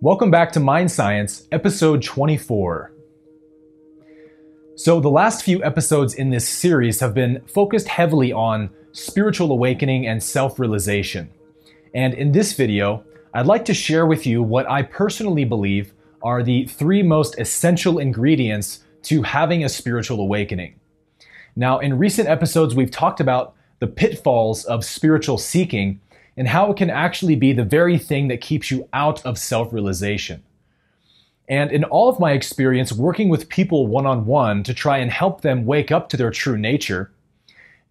Welcome back to MindScience, episode 24. So, the last few episodes in this series have been focused heavily on spiritual awakening and self realization. And in this video, I'd like to share with you what I personally believe are the three most essential ingredients to having a spiritual awakening. Now, in recent episodes, we've talked about the pitfalls of spiritual seeking and how it can actually be the very thing that keeps you out of self realization. And in all of my experience working with people one on one to try and help them wake up to their true nature,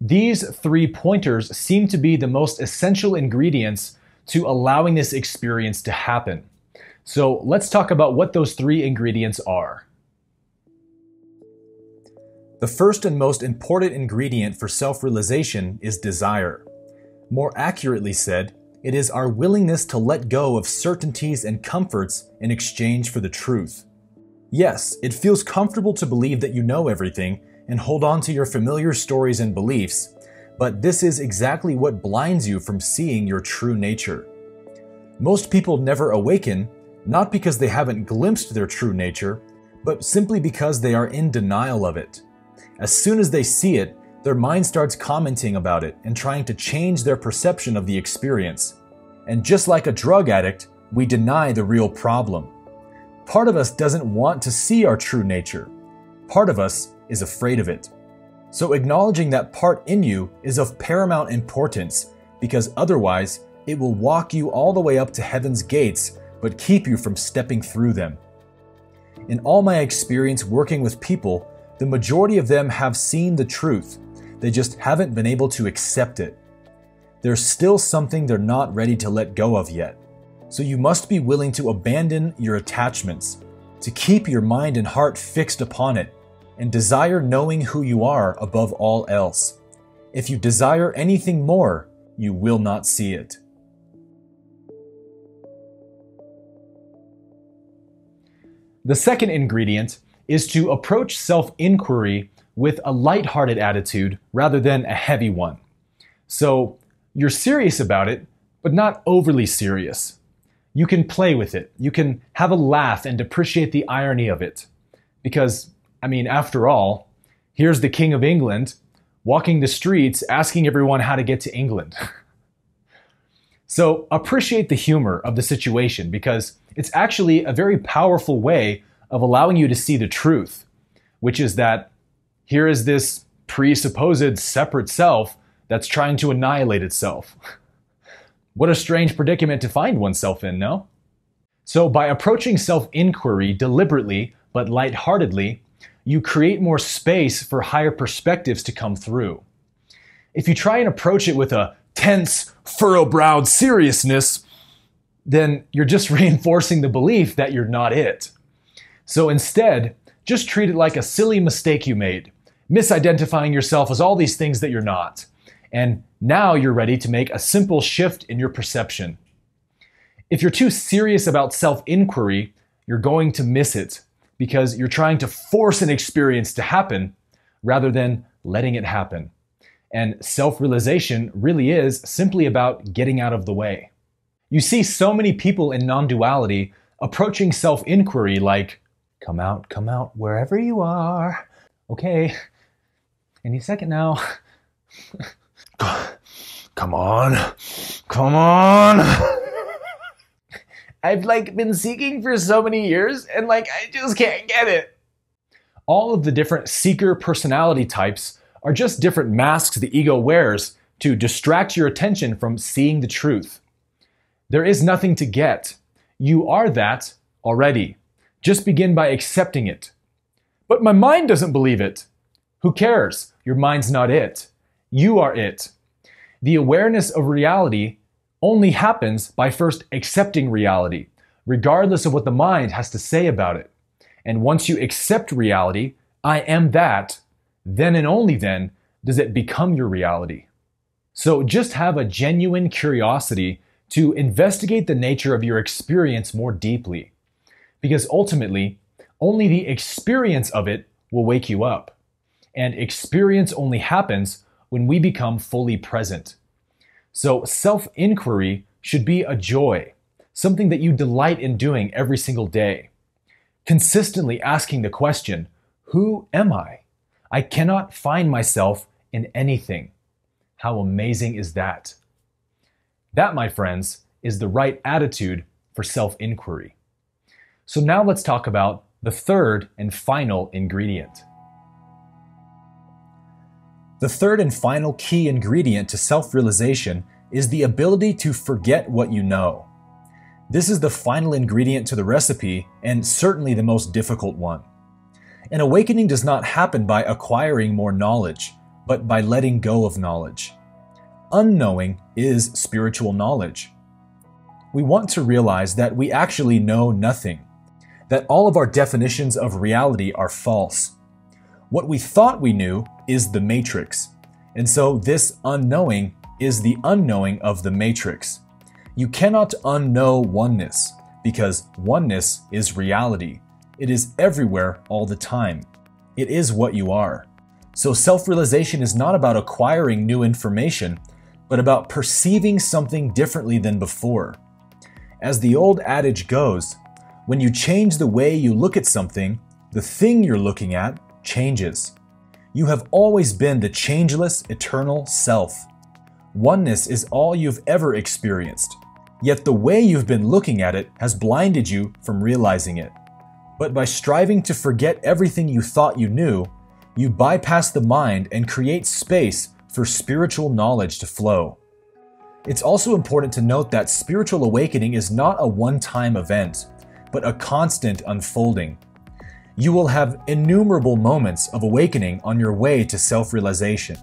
these three pointers seem to be the most essential ingredients to allowing this experience to happen. So let's talk about what those three ingredients are. The first and most important ingredient for self realization is desire. More accurately said, it is our willingness to let go of certainties and comforts in exchange for the truth. Yes, it feels comfortable to believe that you know everything and hold on to your familiar stories and beliefs, but this is exactly what blinds you from seeing your true nature. Most people never awaken, not because they haven't glimpsed their true nature, but simply because they are in denial of it. As soon as they see it, their mind starts commenting about it and trying to change their perception of the experience. And just like a drug addict, we deny the real problem. Part of us doesn't want to see our true nature. Part of us is afraid of it. So acknowledging that part in you is of paramount importance because otherwise it will walk you all the way up to heaven's gates but keep you from stepping through them. In all my experience working with people, the majority of them have seen the truth, they just haven't been able to accept it. There's still something they're not ready to let go of yet. So you must be willing to abandon your attachments, to keep your mind and heart fixed upon it, and desire knowing who you are above all else. If you desire anything more, you will not see it. The second ingredient is to approach self inquiry with a light-hearted attitude rather than a heavy one. So you're serious about it, but not overly serious. You can play with it. You can have a laugh and appreciate the irony of it. Because, I mean, after all, here's the King of England walking the streets asking everyone how to get to England. so appreciate the humor of the situation because it's actually a very powerful way of allowing you to see the truth, which is that here is this presupposed separate self that's trying to annihilate itself. what a strange predicament to find oneself in, no? So, by approaching self inquiry deliberately but lightheartedly, you create more space for higher perspectives to come through. If you try and approach it with a tense, furrow browed seriousness, then you're just reinforcing the belief that you're not it. So instead, just treat it like a silly mistake you made, misidentifying yourself as all these things that you're not. And now you're ready to make a simple shift in your perception. If you're too serious about self inquiry, you're going to miss it because you're trying to force an experience to happen rather than letting it happen. And self realization really is simply about getting out of the way. You see so many people in non duality approaching self inquiry like, Come out, come out, wherever you are. Okay, any second now. come on, come on. I've like been seeking for so many years and like I just can't get it. All of the different seeker personality types are just different masks the ego wears to distract your attention from seeing the truth. There is nothing to get. You are that already. Just begin by accepting it. But my mind doesn't believe it. Who cares? Your mind's not it. You are it. The awareness of reality only happens by first accepting reality, regardless of what the mind has to say about it. And once you accept reality, I am that, then and only then does it become your reality. So just have a genuine curiosity to investigate the nature of your experience more deeply because ultimately, only the experience of it will wake you up. And experience only happens when we become fully present. So, self inquiry should be a joy, something that you delight in doing every single day. Consistently asking the question, Who am I? I cannot find myself in anything. How amazing is that? That, my friends, is the right attitude for self inquiry. So now let's talk about the third and final ingredient. The third and final key ingredient to self realization is the ability to forget what you know. This is the final ingredient to the recipe and certainly the most difficult one. An awakening does not happen by acquiring more knowledge, but by letting go of knowledge. Unknowing is spiritual knowledge. We want to realize that we actually know nothing, that all of our definitions of reality are false. What we thought we knew is the matrix, and so this unknowing is the unknowing of the matrix. You cannot unknow oneness, because oneness is reality. It is everywhere all the time. It is what you are. So self realization is not about acquiring new information, but about perceiving something differently than before. As the old adage goes, when you change the way you look at something, the thing you're looking at changes. You have always been the changeless, eternal self. Oneness is all you've ever experienced, yet the way you've been looking at it has blinded you from realizing it. But by striving to forget everything you thought you knew, you bypass the mind and create space for spiritual knowledge to flow. It's also important to note that spiritual awakening is not a one time event, but a constant unfolding. You will have innumerable moments of awakening on your way to self realization.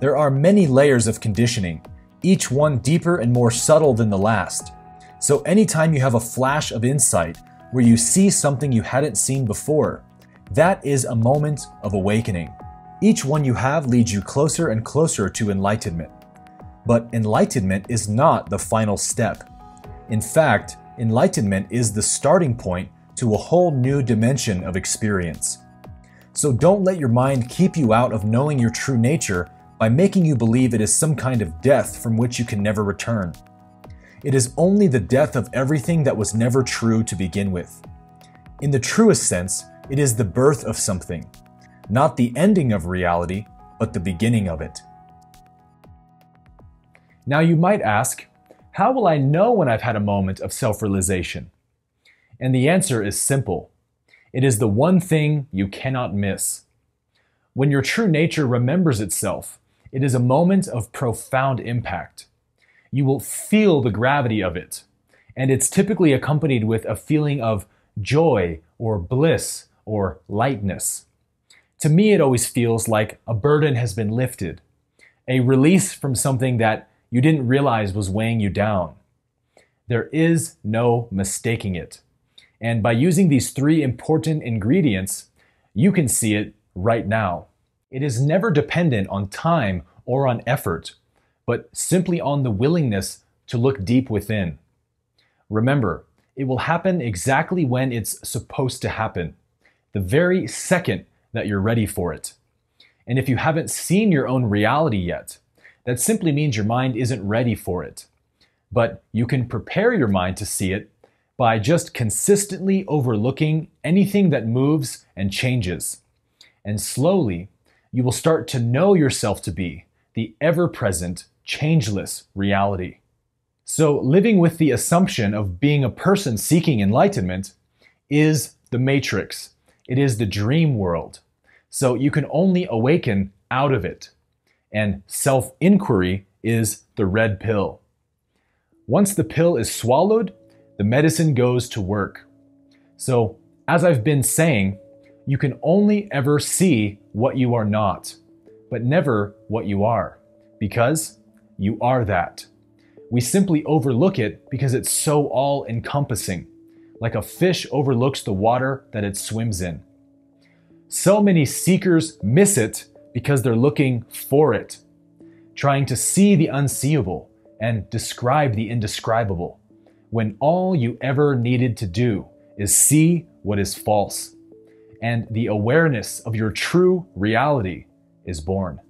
There are many layers of conditioning, each one deeper and more subtle than the last. So, anytime you have a flash of insight where you see something you hadn't seen before, that is a moment of awakening. Each one you have leads you closer and closer to enlightenment. But enlightenment is not the final step. In fact, enlightenment is the starting point to a whole new dimension of experience. So don't let your mind keep you out of knowing your true nature by making you believe it is some kind of death from which you can never return. It is only the death of everything that was never true to begin with. In the truest sense, it is the birth of something, not the ending of reality, but the beginning of it. Now you might ask, how will I know when I've had a moment of self realization? And the answer is simple it is the one thing you cannot miss. When your true nature remembers itself, it is a moment of profound impact. You will feel the gravity of it, and it's typically accompanied with a feeling of joy or bliss or lightness. To me, it always feels like a burden has been lifted, a release from something that you didn't realize was weighing you down. There is no mistaking it. And by using these three important ingredients, you can see it right now. It is never dependent on time or on effort, but simply on the willingness to look deep within. Remember, it will happen exactly when it's supposed to happen the very second that you're ready for it. And if you haven't seen your own reality yet, that simply means your mind isn't ready for it. But you can prepare your mind to see it by just consistently overlooking anything that moves and changes. And slowly, you will start to know yourself to be the ever present, changeless reality. So, living with the assumption of being a person seeking enlightenment is the matrix it is the dream world. So you can only awaken out of it. And self inquiry is the red pill. Once the pill is swallowed, the medicine goes to work. So, as I've been saying, you can only ever see what you are not, but never what you are, because you are that. We simply overlook it because it's so all encompassing like a fish overlooks the water that it swims in. So many seekers miss it because they're looking for it, trying to see the unseeable and describe the indescribable, when all you ever needed to do is see what is false, and the awareness of your true reality is born.